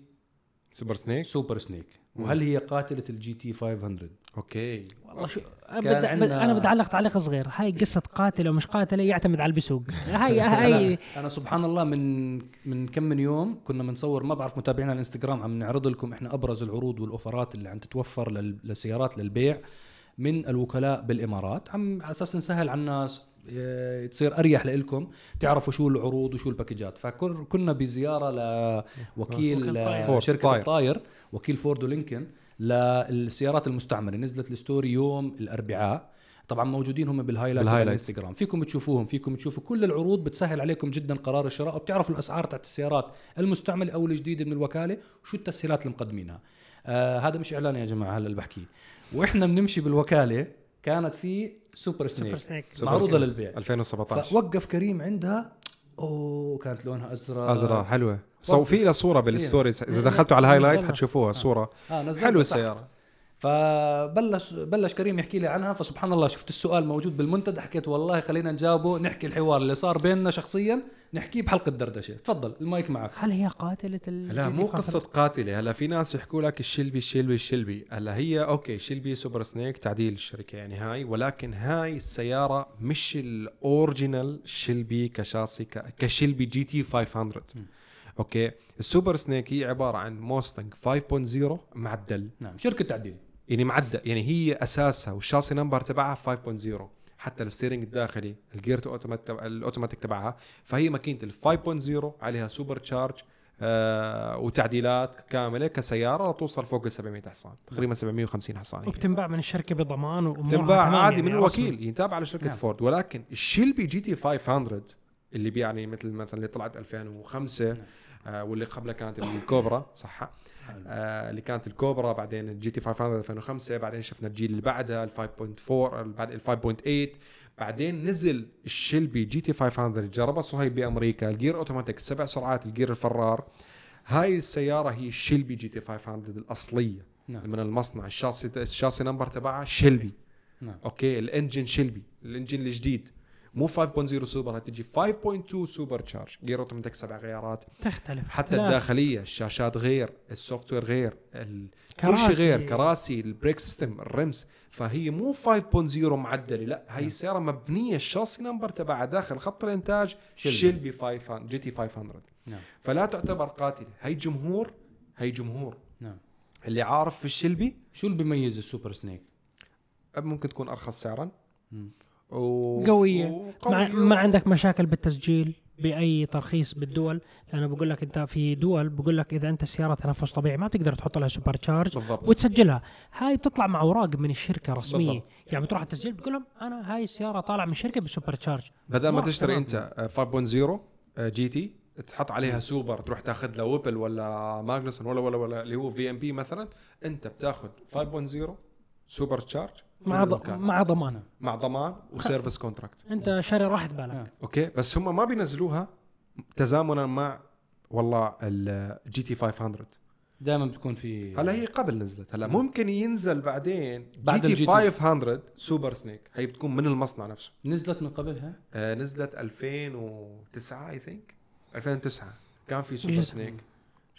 Super Snake؟ Super Snake؟ وهل هي قاتلة الجي تي 500 okay. والله شو كان بدي عندنا- أنا بدي اعلق تعليق صغير. هاي قصة قاتلة ومش قاتلة يعتمد على اللي بيسوق هاي هاي أنا سبحان الله من من كم من يوم كنا بنصور ما بعرف متابعينا على الإنستغرام عم نعرض لكم إحنا أبرز العروض وال offerات اللي عم تتوفر لل- للسيارات للبيع من الوكلاء بالإمارات. عم على أساس نسهل على الناس تصير أريح لكم تعرفوا شو العروض وشو ال packageات. فكنا بزيارة لوكيل شركة طاير. الطاير وكيل فورد ولينكن للسيارات المستعمله نزلت ال story يوم الأربعاء. طبعا موجودين هم بال highlight على بال highlight. الانستغرام. فيكم تشوفوهم فيكم تشوفوا كل العروض بتسهل عليكم جدا قرار الشراء وبتعرفوا الأسعار تاعت السيارات المستعملة أو الجديدة من الوكالة وشو التسهيلات اللي مقدمينها. آه هذا مش إعلان يا جماعة هلا اللي بحكيه. وإحنا بنمشي بالوكالة كانت في Super Snake, Super Snake. Super معروضة Snake. للبيع. 2017 فوقف كريم عندها أوه كانت لونها أزرق. أزرق حلوة. so في لها صورة بال stories. إذا دخلتوا على. ال highlight حتشوفوها الصورة آه نزلتها حلوة. السيارة. فبلش بلش كريم يحكي لي عنها فسبحان الله شفت السؤال موجود بالمنتدى حكيت والله خلينا نجاوبه نحكي الحوار اللي صار بيننا شخصيا نحكيه بحلقة دردشة. تفضل المايك معك. هل هي قاتلة ال لا مو قصة قاتلة. هلا في ناس يحكوا لك الشلبي الشلبي الشلبي. هلا هي okay شلبي Super Snake تعديل الشركة يعني هاي ولكن هاي السيارة مش ال original شلبي كشاسي ك- كشلبي جي تي 500 okay؟ ال Super Snake هي عبارة عن موستنج 5.0 معدل. نعم شركة تعديل. يعني معدل يعني هي أساسها والشاسي number تبعها 5.0 حتى ال steering الداخلي الجير الأوتوماتيك تبعها فهي ماكينة ال 5.0 عليها supercharge آه وتعديلات كاملة كسيارة لتوصل فوق ال 700 حصان تقريبا 750 حصان. وبتنباع من الشركة بضمان وأمورها تنباع تمام عادي يعني من. الوكيل ينتابع على شركة نعم. فورد ولكن الشيلبي جي تي 500 اللي بيعني مثل مثلا اللي طلعت 2005 آه واللي قبلها كانت الكوبرا. صح. آه اللي كانت الكوبرا بعدين الجي تي 500 2005 بعدين شفنا الجيل اللي بعدها ال 5.4 بعد ال 5.8 بعدين نزل ال Shelby GT 500 جربها صهيب بأمريكا الجير اوتوماتيك سبع سرعات الجير الفرار. هاي السيارة هي ال Shelby GT 500 الأصلية. نعم. من المصنع. الشاسي chassis number تبعها Shelby نعم. okay ال engine Shelby ال engine الجديد. مو 5.0 supercharge 5.2 supercharge جير اوتوماتيك سبع غيارات. تختلف. حتى اختلاف. الداخلية الشاشات غير ال software غير ال... كل. شيء غير كراسي ال brake system ال rims. فهي مو 5.0 معدلة لا. هي السياره مبنية ال chassis number تبعها داخل خط الإنتاج. Shelby 500 GT 500 نعم. فلا تعتبر قاتلة. هي جمهور هي جمهور. نعم. اللي عارف في ال Shelby؟ شو اللي بيميز ال Super Snake؟ ممكن تكون أرخص سعرا. مم. و... قوية. ما, وقوية. ما عندك مشاكل بالتسجيل بأي ترخيص بالدول لأنه بقول لك أنت في دول بقول لك إذا أنت السياره تنفس طبيعي ما بتقدر تحط لها supercharge بالضبط وتسجلها هاي بتطلع مع أوراق من الشركة رسمية بالضبط. يعني بتروح التسجيل بتقول لهم أنا هاي السيارة طالعة من شركة ب supercharge بدل ما تشتري. أنت آه، 5.0 آه، GT تحط عليها سوبر تروح تاخذ له Whipple ولا Magnuson ولا ولا ولا اللي هو VMP مثلا أنت بتاخذ 5.0 supercharge مع ض... مع ضمان مع ضمان و service contract أنت شاري راحه بالك. آه. okay بس هم ما بينزلوها تزامنا مع والله ال GT 500 دائما بتكون في هلا هي قبل نزلت. هلا ممكن ينزل بعدين بعد GT ال GT. 500 Super Snake هي بتكون من المصنع نفسه. نزلت من قبلها؟ آه نزلت 2009 I think 2009 كان في Super. Snake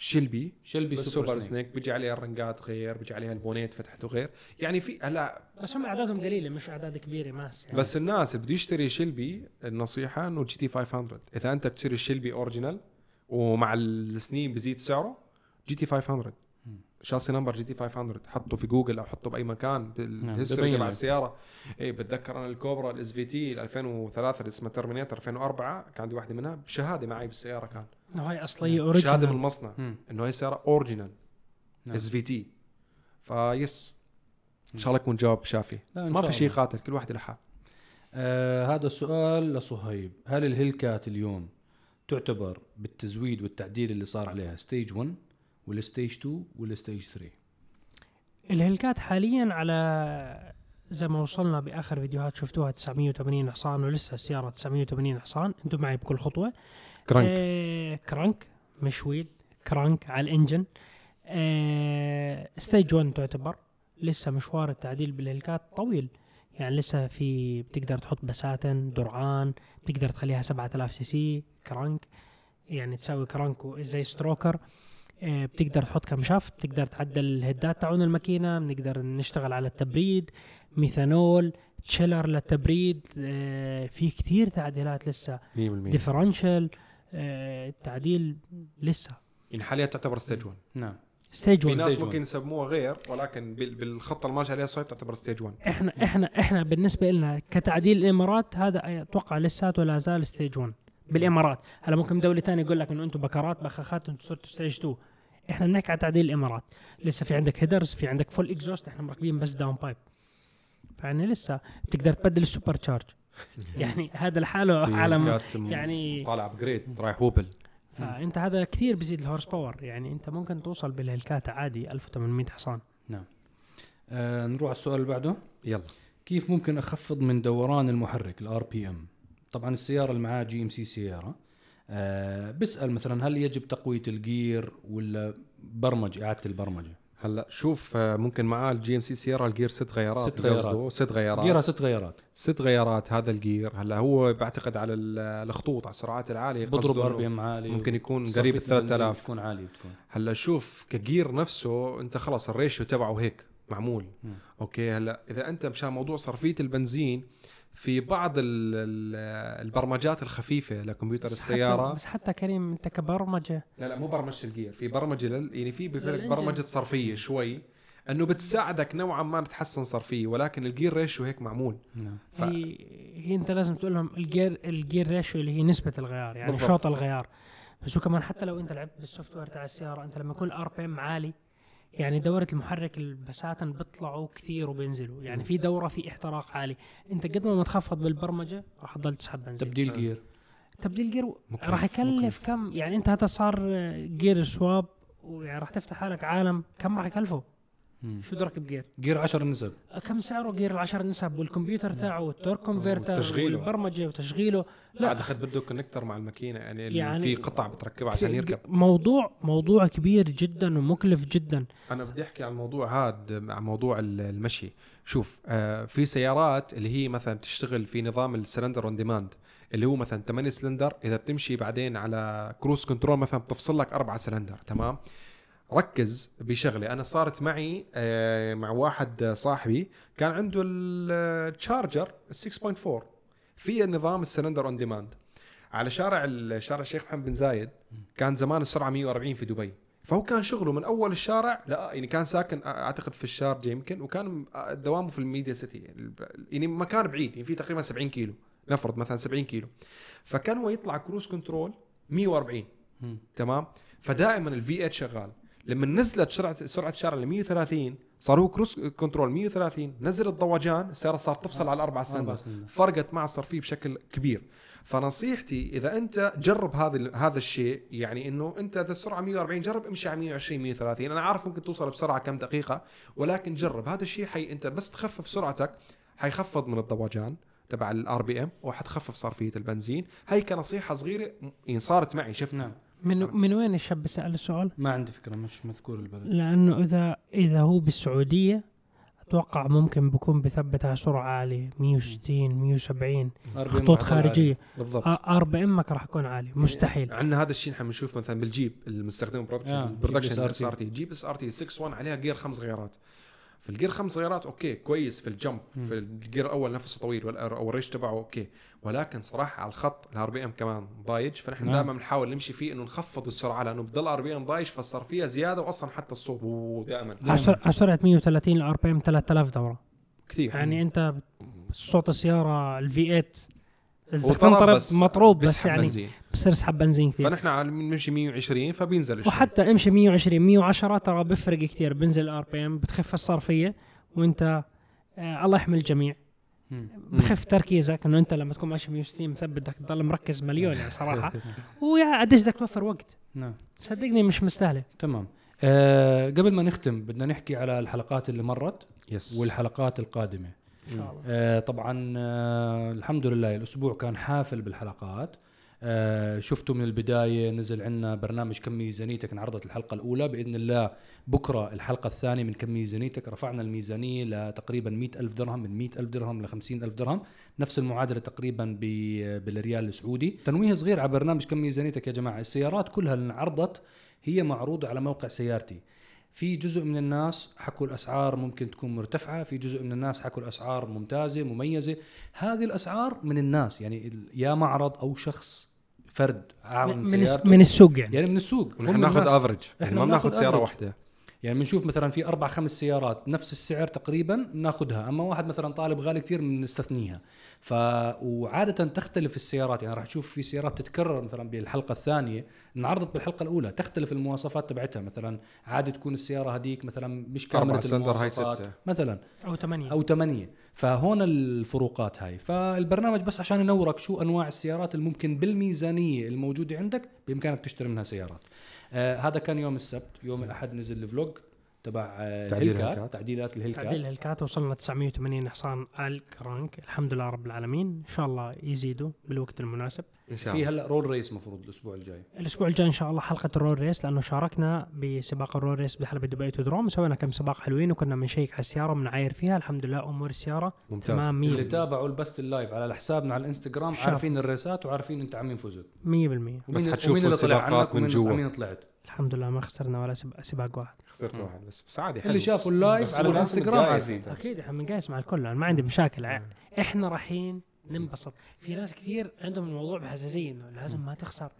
Shelby Shelby بس Super, Super Snake. Snake. بيجي عليها الرنجات غير بيجي عليها ال bonnet فتحته غير. يعني في هلا بس هم أعدادهم قليلة مش أعداد كبيرة mass يعني. بس الناس بده يشتري Shelby النصيحة إنه GT 500 إذا أنت بتشتري ال Shelby original ومع السنين بزيد سعره GT 500 chassis number GT 500 حطه في جوجل أو حطه بأي مكان بال history ببين تبع. السيارة. اي بتذكر أنا ال Cobra ال SVT 2003 اللي اسمها Terminator 2004 كان عندي واحدة منها بشهادة معي بالسيارة كان. إنه هاي اصليه شهاده من original المصنع مم. إنه هي سياره original نعم. SVT فيس إن شاء الله يكون جواب شافي. ما في شيء. قاتل كل واحد لحال آه هذا السؤال لصهيب. هل ال Hellcat اليوم تعتبر بالتزويد والتعديل اللي صار عليها stage 1 ولا stage 2 ولا stage 3 ال Hellcat حاليا على زي ما وصلنا بآخر فيديوهات شفتوها 980 حصان ولسه السيارة 980 حصان. أنتم معي بكل خطوة. crank آه crank. مش wheel crank على ال engine. آه stage 1 تعتبر. لسه مشوار التعديل بال Hellcat طويل. يعني لسه في بتقدر تحط بساتن درعان بتقدر تخليها 7000 CC crank. يعني تسوي crank زي stroker. آه، بتقدر تحط camshaft بتقدر تعدل الهدات تاعون الماكينة. بنقدر نشتغل على التبريد. ميثانول. chiller للتبريد. آه، في كتير تعديلات لسه. 100% differential التعديل لسه. يعني حاليا تعتبر stage 1 نعم. stage في 1 ناس stage ممكن one. يسموها غير ولكن بال- بالخطه اللي ماشي عليها صهيب تعتبر stage 1 إحنا إحنا إحنا بالنسبة لنا كتعديل الإمارات هذا أتوقع لساته لا زال stage 1 بالإمارات. هلا ممكن دولة ثانية يقول لك إنه أنتم بكرات بخاخات أنتم صرتوا stage 2 إحنا بنحكي على تعديل الإمارات. لسه في عندك headers في عندك full exhaust إحنا مركبين بس down pipe يعني لسه بتقدر تبدل ال supercharge يعني هذا لحاله عالم يعني طالع upgrade رايح Whipple فأنت هذا كثير بيزيد ال horsepower يعني أنت ممكن توصل بال Hellcat عادي 1800 حصان. آه نروح على السؤال اللي بعده. يلا. كيف ممكن أخفض من دوران المحرك ال RPM طبعا السيارة اللي معاه GMC سيارة. آه بسأل مثلا هل يجب تقوية الجير ولا برمج إعادة البرمجة؟ هلا شوف آه، ممكن معاه ال GMC سيارة الجير ست غيارات ست غيارات. ست غيارات. جيرها ست غيارات. ست غيارات هذا الجير. هلا هو بعتقد على ال- الخطوط على السرعات العالية بضرب RPM عالي ممكن يكون قريب ال البنزين 3000 بتكون عالية بتكون. هلا شوف كجير نفسه انت خلص ال ratio تبعه هيك معمول. مم. okay هلا إذا أنت مشان موضوع صرفية البنزين في بعض ال ال البرمجات الخفيفة لكمبيوتر بس السيارة. حتى بس حتى كريم انت كبرمجة. لا لا مو برمجة الجير في برمجة لل... يعني في. برمجة صرفية شوي إنه بتساعدك نوعا ما تحسن صرفية ولكن الجير ratio هيك معمول. نعم. ف- هي هي أنت لازم تقول لهم الجير الجير ratio اللي هي نسبة الغيار يعني بالضبط. شوط الغيار. بس هو كمان حتى لو أنت لعبت بال software تاع السيارة أنت لما يكون ال RPM عالي يعني دورة المحرك البساتن بيطلعوا كثير وبينزلوا. يعني في دورة في احتراق عالي. أنت قد ما تخفض بالبرمجة راح تضل تسحب بنزين. تبديل آه. جير. تبديل جير راح يكلف مكلف. كم؟ يعني أنت هذا صار جير swap ويعني راح تفتح حالك عالم كم راح يكلفه؟ مم. شو درك بجير؟ جير 10 نسب. كم سعره جير العشر نسب والكمبيوتر تاعه وال torque converter وتشغيله. والبرمجة وتشغيله؟ لا. بعد أخذ بده connector مع الماكينة يعني, يعني في قطع بتركبها عشان يركب. موضوع موضوع كبير جدا ومكلف جدا. أنا بدي أحكي عن الموضوع هذا مع موضوع ال- المشي. شوف آه في سيارات اللي هي مثلا بتشتغل في نظام ال cylinder on demand اللي هو مثلا 8 سلندر إذا بتمشي بعدين على cruise control مثلا بتفصل لك 4 سلندر تمام؟ ركز بشغلة. أنا صارت معي آه مع واحد صاحبي كان عنده ال Charger 6.4 في نظام ال cylinder on demand على شارع شارع الشيخ محمد بن زايد كان زمان السرعة 140 في دبي. فهو كان شغله من أول الشارع لا يعني كان ساكن أعتقد في الشارجة يمكن وكان دوامه في ال Media City. يعني مكان بعيد يعني في تقريبا 70 كيلو. نفرض مثلا 70 كيلو. فكان هو يطلع cruise control 140 مم. تمام؟ فدائما ال V8 شغال. لما نزلت سرعه سرعة الشارع ل 130 صار هو cruise control 130 نزل الضوجان السياره صارت تفصل على الاربع سلندر. فرقت مع الصرفية بشكل كبير. فنصيحتي إذا أنت جرب هذا هذا الشيء يعني إنه أنت إذا السرعة 140 جرب امشي على 120 130 أنا عارف ممكن توصل بسرعة كم دقيقة ولكن جرب. هذا الشيء حي أنت بس تخفف سرعتك حيخفض من الضوجان تبع ال RPM وحتخفف صرفية البنزين. هي كنصيحه صغيرة يعني صارت معي شفتها. نعم. من من وين الشاب سال السؤال؟ ما عندي فكرة مش مذكور البلد. لأنه إذا إذا هو بالسعودية أتوقع ممكن بكون بثبتها سرعة عالية 160 170 خطوط خارجية. بالضبط. RPM ك راح يكون عالي مستحيل. عندنا هذا الشيء نحن بنشوف مثلا بالجيب المستخدم آه، برودكشن جيب إس آر تي. جيب إس آر تي 6 1 عليها جير خمس غيارات. في الجير خمس غيارات okay كويس في الجمب مم. في الجير الأول نفسه طويل وال- أو ال ratio تبعه okay. ولكن صراحة على الخط ال RPM كمان ضايج فنحن نعم. دائما بنحاول نمشي فيه إنه نخفض السرعة لأنه بضل RPM ضايج فصار فيها زيادة واصلا حتى الصوت دائما. على سرعه 130 ال RPM 3000 دورة. كثير. يعني أنت صوت السيارة ال V8 بس مطروب بس بسحب يعني بنزين. بصير يسحب بنزين كثير. فنحن بنمشي 120 فبينزل شوي. وحتى امشي 120 110 ترى بيفرق كثير بنزل ال RPM بتخف الصرفية وانت آه الله يحمي الجميع. بخف تركيزك انه انت لما تكون ماشي 160 مثبت بدك تضل مركز مليون يعني صراحة. <laughs> ويا قديش بدك توفر وقت. نعم. صدقني مش مستاهلة. تمام. آه قبل ما نختم بدنا نحكي على الحلقات اللي مرت yes والحلقات القادمة. ان شاء الله آه طبعا آه الحمد لله الأسبوع كان حافل بالحلقات. آه شفتوا من البداية نزل عندنا برنامج كم ميزانيتك انعرضت الحلقة الأولى. بإذن الله بكرة الحلقة الثانية من كم ميزانيتك رفعنا الميزانية لتقريبا 100 ألف درهم من 100 ألف درهم ل 50 ألف درهم. نفس المعادلة تقريبا بالريال السعودي. تنويه صغير على برنامج كم ميزانيتك يا جماعة. السيارات كلها اللي انعرضت هي معروضة على موقع سيارتي. في جزء من الناس حكوا الأسعار ممكن تكون مرتفعة في جزء من الناس حكوا الأسعار ممتازة مميزة. هذه الأسعار من الناس يعني يا معرض أو شخص فرد عامل من, من, السوق يعني. يعني من السوق. ونحن ناخذ افرج إحنا ما بناخذ سيارة average. واحدة. يعني بنشوف مثلا في أربع خمس سيارات نفس السعر تقريبا ناخذها أما واحد مثلا طالب غالي كثير بنستثنيها ف وعاده تختلف السيارات يعني راح تشوف في سيارات تتكرر مثلا بالحلقة الثانية انعرضت بالحلقة الأولى تختلف المواصفات تبعتها. مثلا عادي تكون السيارة هذيك مثلا مش كاملة سلندر هاي المواصفات ستة. مثلا. أو ثمانية. أو ثمانية. فهون الفروقات هاي. فالبرنامج بس عشان ينورك شو أنواع السيارات اللي ممكن بالميزانية الموجودة عندك بإمكانك تشتري منها سيارات. آه هذا كان يوم السبت يوم الأحد نزل ال vlog. تبع تعديل ال Hellcat. تعديلات ال Hellcat تعديل ال Hellcat وصلنا 980 حصان ال crank الحمد لله رب العالمين. إن شاء الله يزيدوا بالوقت المناسب. إن شاء في الله. هلا roll race مفروض الأسبوع الجاي. الأسبوع الجاي إن شاء الله حلقة ال roll race لأنه شاركنا بسباق ال roll race بحلبة دبي Autodrome. سوينا كم سباق حلوين وكنا بنشيك على السيارة وبنعاير فيها. الحمد لله أمور السيارة ممتاز. تمام. اللي 100% تابعوا البث ال live على حسابنا على الإنستغرام شاف. عارفين الريسات وعارفين أنت عم مين فزت 100% ومين بس حتشوفوا السباقات من جوا. ومين طلعت؟ الحمد لله ما خسرنا ولا سب- سباق واحد. خسرت واحد بس. بس عادي اللي حلو. شافوا ال live على الانستغرام أكيد إحنا بنقايس مع الكل. أنا ما عندي مشاكل. ع- إحنا رايحين ننبسط. في ناس كثير عندهم الموضوع بحساسيه إنه لازم ما تخسر.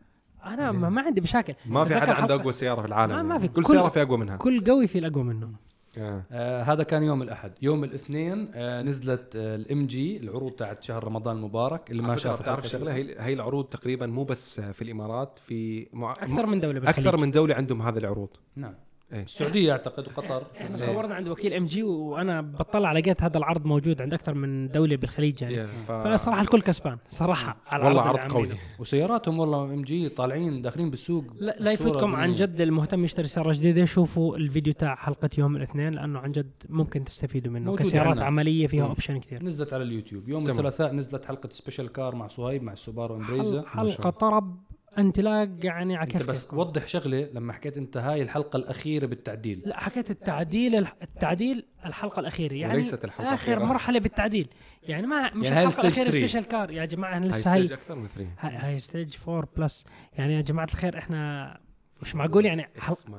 أنا ما, ما عندي مشاكل. ما في أتذكر عنده أقوى سيارة في العالم. ما- ما يعني. في. كل كل- سياره في أقوى منها. كل قوي في الأقوى منه آه. آه هذا كان يوم الأحد. يوم الاثنين آه نزلت آه ال MG العروض تاعت شهر رمضان المبارك اللي ما شاف بتعرف الحلقة شغلة هي هي العروض تقريبا مو بس في الإمارات في مع... أكثر من دولة بالخليج. أكثر من دولة عندهم هذه العروض. نعم. إيه. السعودية أعتقد وقطر إحنا صورنا عند وكيل MG وأنا بطلع لقيت هذا العرض موجود عند أكثر من دولة بالخليج يعني ف... فصراحه الكل كسبان صراحة على والله عرض قوي. وسياراتهم والله MG طالعين داخلين بالسوق لا, لا يفوتكم عن. جد المهتم يشتري سياره جديده شوفوا الفيديو تاع حلقة يوم الاثنين لأنه عن جد ممكن تستفيدوا منه كسيارات عندنا. عملية فيها. option كثير نزلت على اليوتيوب يوم. الثلاثاء نزلت حلقة special car مع صهيب مع ال Subaru Impreza حل- حلقة طرب انطلاق يعني على انت بس. وضح شغلة لما حكيت أنت هاي الحلقة الأخيرة بالتعديل. لا حكيت التعديل التعديل الحلقة الأخيرة. يعني وليست الحلقة آخر الأخيرة. مرحلة بالتعديل. يعني ما مش يعني الحلقة الأخيرة 3. special car يا جماعة لسه هاي stage أكثر من 3 هاي, هاي stage 4 plus يعني يا جماعة الخير إحنا مش معقول يعني حل... <laughs>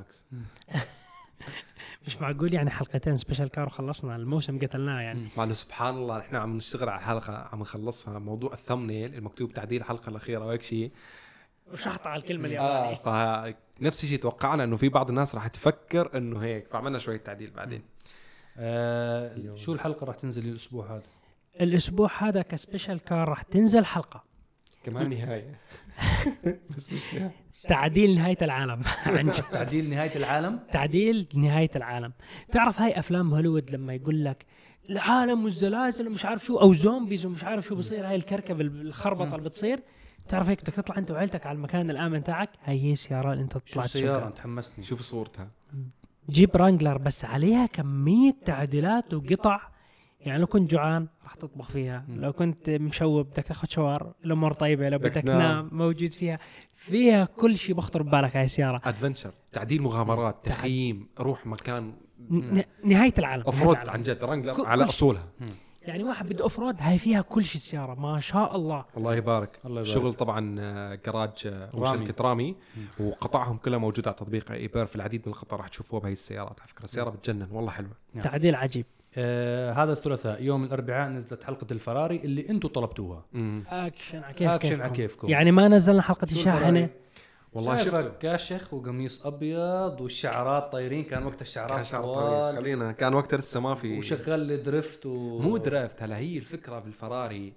مش معقول يعني حلقتين special car وخلصنا. الموسم قتلناه يعني. مع إنه سبحان الله نحن عم نشتغل على حلقة عم نخلصها موضوع ال thumbnail المكتوب تعديل الحلقة الأخيرة وهيك شيء. وشحط على الكلمة آه اليابانيه فنفس الشيء توقعنا إنه في بعض الناس راح تفكر إنه هيك. فعملنا شوية تعديل بعدين. آه شو الحلقة راح تنزل الأسبوع هذا؟ الأسبوع هذا ك special car راح تنزل حلقة. كمان نهاية. <laughs> بس مش نهاية. تعديل نهاية العالم. <laughs> عن جد تعديل نهاية العالم؟ تعديل نهاية العالم. تعرف هاي أفلام هوليوود لما يقول لك العالم والزلازل ومش عارف شو أو zombies ومش عارف شو بصير هاي الكركبة الخربطة اللي بتصير؟ تعرف هيك بدك تطلع انت وعيلتك على المكان الآمن تاعك؟ هي السيارة اللي انت طلعت السيارة؟ تحمسني شوف صورتها. Jeep Wrangler بس عليها كمية تعديلات وقطع. يعني لو كنت جوعان راح تطبخ فيها. مم. لو كنت مشوب بدك تاخذ shower الأمور طيبة لو بدك تنام. موجود فيها. فيها كل شيء بخطر ببالك هاي السيارة. adventure تعديل مغامرات تخييم روح مكان. نهاية العالم. off نهاية road العالم. عن جد. رنج كل- على. أصولها. يعني واحد بده off road هاي فيها كل شيء السياره ما شاء الله. الله يبارك. الله يبارك. شغل طبعا آه، جراج آه، رامي. وشركه رامي وقطعهم كلها موجودة على تطبيق ايبر في العديد من القطع راح تشوفوها بهي السيارات على فكرة. السياره بتجنن والله حلوة. نعم. تعديل عجيب. آه هذا الثلاثاء يوم الأربعاء نزلت حلقة الفراري اللي أنتم طلبتوها. أكشن على كيف أكشن كيفكم. على كيفكم. يعني ما نزلنا حلقة الشاحنه الفراري؟ والله شفته. كاشخ وقميص أبيض والشعرات طايرين. كان وقت الشعرات كان شعر طويل خلينا كان وقتها لسه ما في وشغل درفت و... مو درافت هلا هي الفكرة بالفراري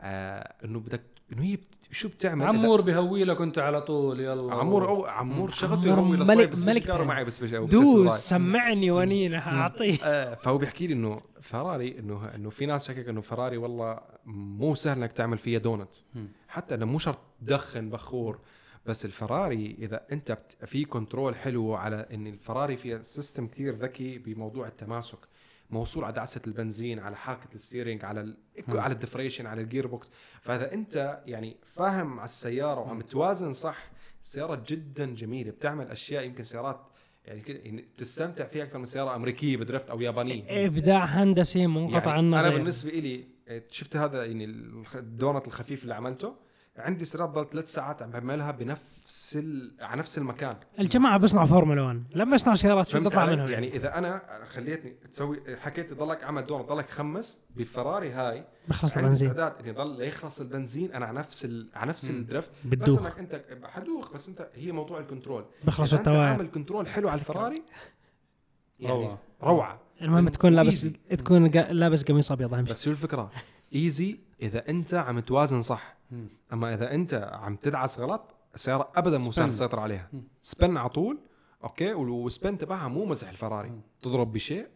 آه إنه بدك إنه هي بت... شو بتعمل؟ إذا- عمور بهوي لك انت على طول يلا. عمور أو عمور شغلته عمور يروي ملك- ملك. معي بس بجاوب دوس سمعني ونينه أعطيه. آه فهو بيحكي لي إنه فراري انه إنه في ناس شكك إنه فراري والله مو سهل إنك تعمل فيها دونت. حتى إنه مو شرط تدخن بخور. بس الفراري إذا أنت. في control حلو على إن الفراري فيها system كثير ذكي بموضوع التماسك. موصول على دعسة البنزين على حركة ال steering على ال... على ال differential على ال gear box فإذا أنت يعني فاهم على السيارة وعم توازن صح السياره جدا جميلة. بتعمل أشياء يمكن سيارات يعني يعني تستمتع فيها أكثر من سيارة أمريكية ب drift أو يابانية. إبداع هندسي منقطع يعني النظير أنا بالنسبة لي شفت هذا يعني الدونت الخفيف اللي عملته؟ عندي سيارات ضل ثلاث ساعات عم بعملها بنفس ال... على نفس المكان. الجماعة بيصنعوا فورمولا 1 لما يصنعوا سيارات شو بتطلع؟ منهم؟ يعني إذا أنا خليتني تسوي حكيت ضلك عمل دونت ضلك خمس بالفراري هاي بخلص عندي البنزين. استعداد إني ضل يخلص البنزين أنا على نفس ال... على نفس. ال drift. بس إنك أنت حدوخ بس أنت هي موضوع ال control. بخلص إذا أنت ال tires عامل control حلو على. الفراري يعني روعة. روعة. المهم تكون لابس Easy. تكون لابس قميص أبيض أهم شيء بس شو الفكرة؟ easy إذا أنت عم توازن صح. مم. أما إذا أنت عم تدعس غلط السيارة ابدا مو سهل. تسيطر عليها مم. spin على طول okay وال spin تبعها مو مزح الفراري مم. تضرب بشيء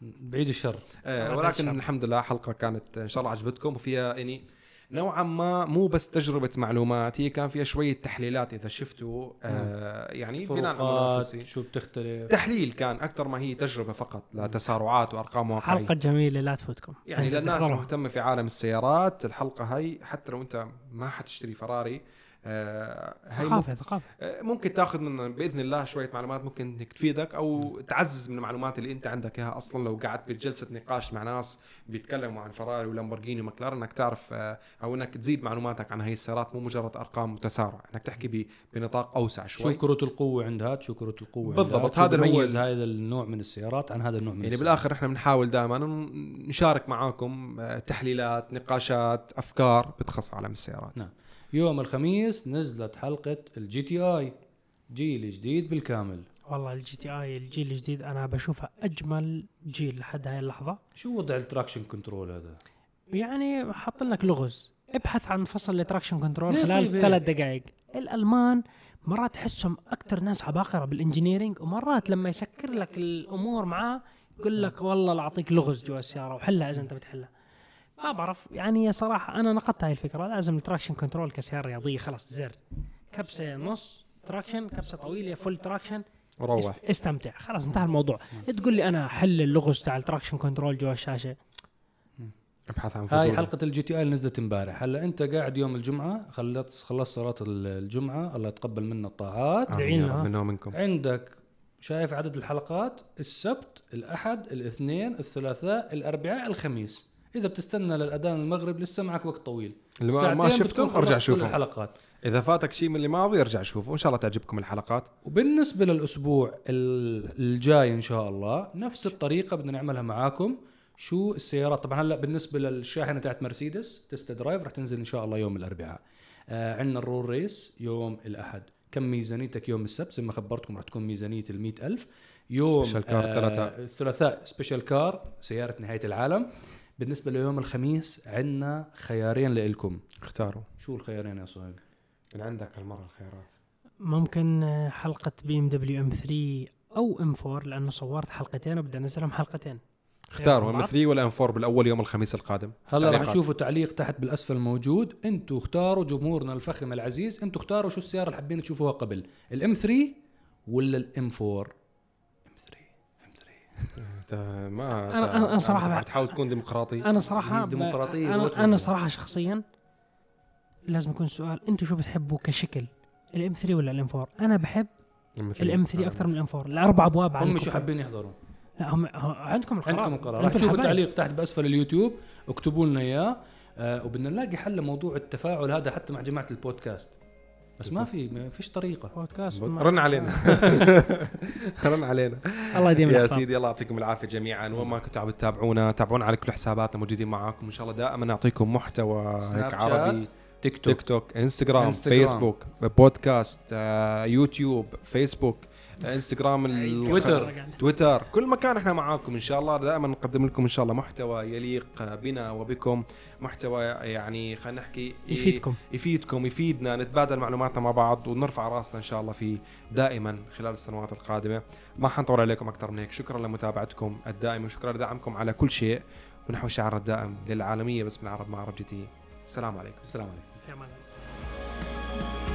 بعيد الشر آه بعد عنكم الشر. الحمد لله حلقة كانت إن شاء الله عجبتكم وفيها يعني نوعا ما مو بس تجربة معلومات هي كان فيها شوية تحليلات إذا شفتوا آه يعني بناء على شو بتختلف. تحليل كان أكثر ما هي تجربة فقط لتسارعات وأرقام واقعية. حلقة جميلة لا تفوتكم. يعني للناس. المهتمه في عالم السيارات الحلقة هي حتى لو أنت ما حتشتري فراري آه ممكن, ثقافة ثقافة. آه ممكن تاخذ من بإذن الله شوية معلومات ممكن إنك تفيدك أو تعزز من المعلومات اللي أنت عندك إياها أصلا لو قعدت بجلسة نقاش مع ناس بيتكلموا عن فراري ولامبورجيني ومكلارن إنك تعرف آه أو إنك تزيد معلوماتك عن هي السيارات مو مجرد أرقام وتسارع إنك تحكي ب- بنطاق أوسع شو شوي كروت القوة عند هاد شو كروت القوة عند بالضبط، شو هذا اللي هو هذا النوع من السيارات عن هذا النوع من يعني السيارات. بالآخر إحنا بنحاول دائما نشارك معاكم تحليلات نقاشات أفكار بتخص عالم السيارات. نعم. يوم الخميس نزلت حلقة ال GTI جيل جديد بالكامل. والله ال GTI الجيل الجديد أنا بشوفها أجمل جيل لحد هاي اللحظة. شو وضع ال traction control هذا؟ يعني حاط لك لغز. ابحث عن فصل ال traction control خلال طيب؟ ثلاث دقائق. الألمان مرات تحسهم أكثر ناس عباقرة بال engineering ومرات لما يسكر لك الأمور معاه يقول لك والله لا أعطيك لغز جوا السيارة وحلها إذا أنت بتحلها. ما بعرف يعني صراحة أنا نقدت هاي الفكرة. لازم ال traction control كسيارة رياضية خلاص زر. كبسة نص traction كبسة طويلة full traction وروح است- استمتع. خلاص انتهى الموضوع. تقول لي أنا حل اللغز تاع ال traction control جوا الشاشة؟ ابحث عن هاي فضول. حلقة ال GTI اللي نزلت امبارح. هلا أنت قاعد يوم الجمعة خلصت خلصت صلاة الجمعة. الله يتقبل منا الطاعات. رب منا ومنكم عندك شايف عدد الحلقات؟ السبت الأحد الإثنين الثلاثاء الأربعاء الخميس. إذا بتستنى للأذان المغرب لسه معك وقت طويل. اللي ما, ما خلصت أرجع كل شوفهم الحلقات. إذا فاتك شيء من اللي ماضي أرجع شوفه وان شاء الله تعجبكم الحلقات. وبالنسبة للأسبوع ال- الجاي إن شاء الله نفس الطريقة بدنا نعملها معاكم. شو السيارات؟ طبعا هلأ بالنسبة للشاحنة تاعت مرسيدس test drive رح تنزل إن شاء الله يوم الأربعاء. آه عندنا ال roll race يوم الأحد. كم ميزانيتك يوم السبت؟ زي ما خبرتكم رح تكون ميزانية المئة ألف. يوم special car ثلاثة. الثلاثاء special car سيارة نهاية العالم. بالنسبة ليوم الخميس عندنا خيارين لإلكم. اختاروا. شو الخيارين يا صهيب؟ من عندك هالمرة الخيارات؟ ممكن حلقة بي إم دبليو إم 3 أو إم 4 لأنه صورت حلقتين وبدي انزلهم حلقتين. اختاروا إم بعض. 3 ولا إم 4 بالأول يوم الخميس القادم. هلا تعليقات. تشوفوا تعليق تحت بالأسفل موجود. أنتوا اختاروا جمهورنا الفخم العزيز. أنتوا اختاروا شو السيارة اللي حابين تشوفوها قبل الإم 3 ولا الإم 4 إم 3 إم 3 <laughs> ما أنا صراحة عم تحاول تكون ديمقراطي. أنا صراحة هي ديمقراطية أنا. أنا صراحة شخصيا لازم يكون السؤال أنتم شو بتحبوا كشكل الإم 3 ولا الإم 4 أنا بحب الإم 3 أكثر من الإم 4 الأربع أبواب هم شو. حابين يحضروا لا هم عندكم القرار عندكم القرار رح تشوفوا. التعليق تحت بأسفل اليوتيوب. اكتبوا لنا إياه. آه وبدنا نلاقي حل لموضوع التفاعل هذا حتى مع جماعة البودكاست. بس ما في ما فيش طريقة. بودكاست ما- رن علينا. <laughs> <laughs> رن علينا. الله يديم يا. سيدي الله يعطيكم العافية جميعا. وين ما كنتوا عم تتابعونا تابعونا على كل حساباتنا موجودين معاكم. إن شاء الله دائما نعطيكم محتوى هيك عربي. تيك توك تيك توك انستغرام انستغرام. فيسبوك بودكاست آه، يوتيوب فيسبوك انستغرام تويتر. تويتر. كل مكان إحنا معاكم إن شاء الله. دائما نقدم لكم إن شاء الله محتوى يليق بنا وبكم. محتوى يعني خلينا نحكي ي- يفيدكم. يفيدكم يفيدنا. نتبادل معلوماتنا مع بعض ونرفع رأسنا إن شاء الله فيه دائما خلال السنوات القادمة. ما حنطول عليكم أكثر من هيك. شكرا لمتابعتكم الدائمة. وشكرا لدعمكم على كل شيء. ونحو شعار الدائم للعالمية باسم العرب مع عرب جي تي. السلام عليكم. السلام عليكم. في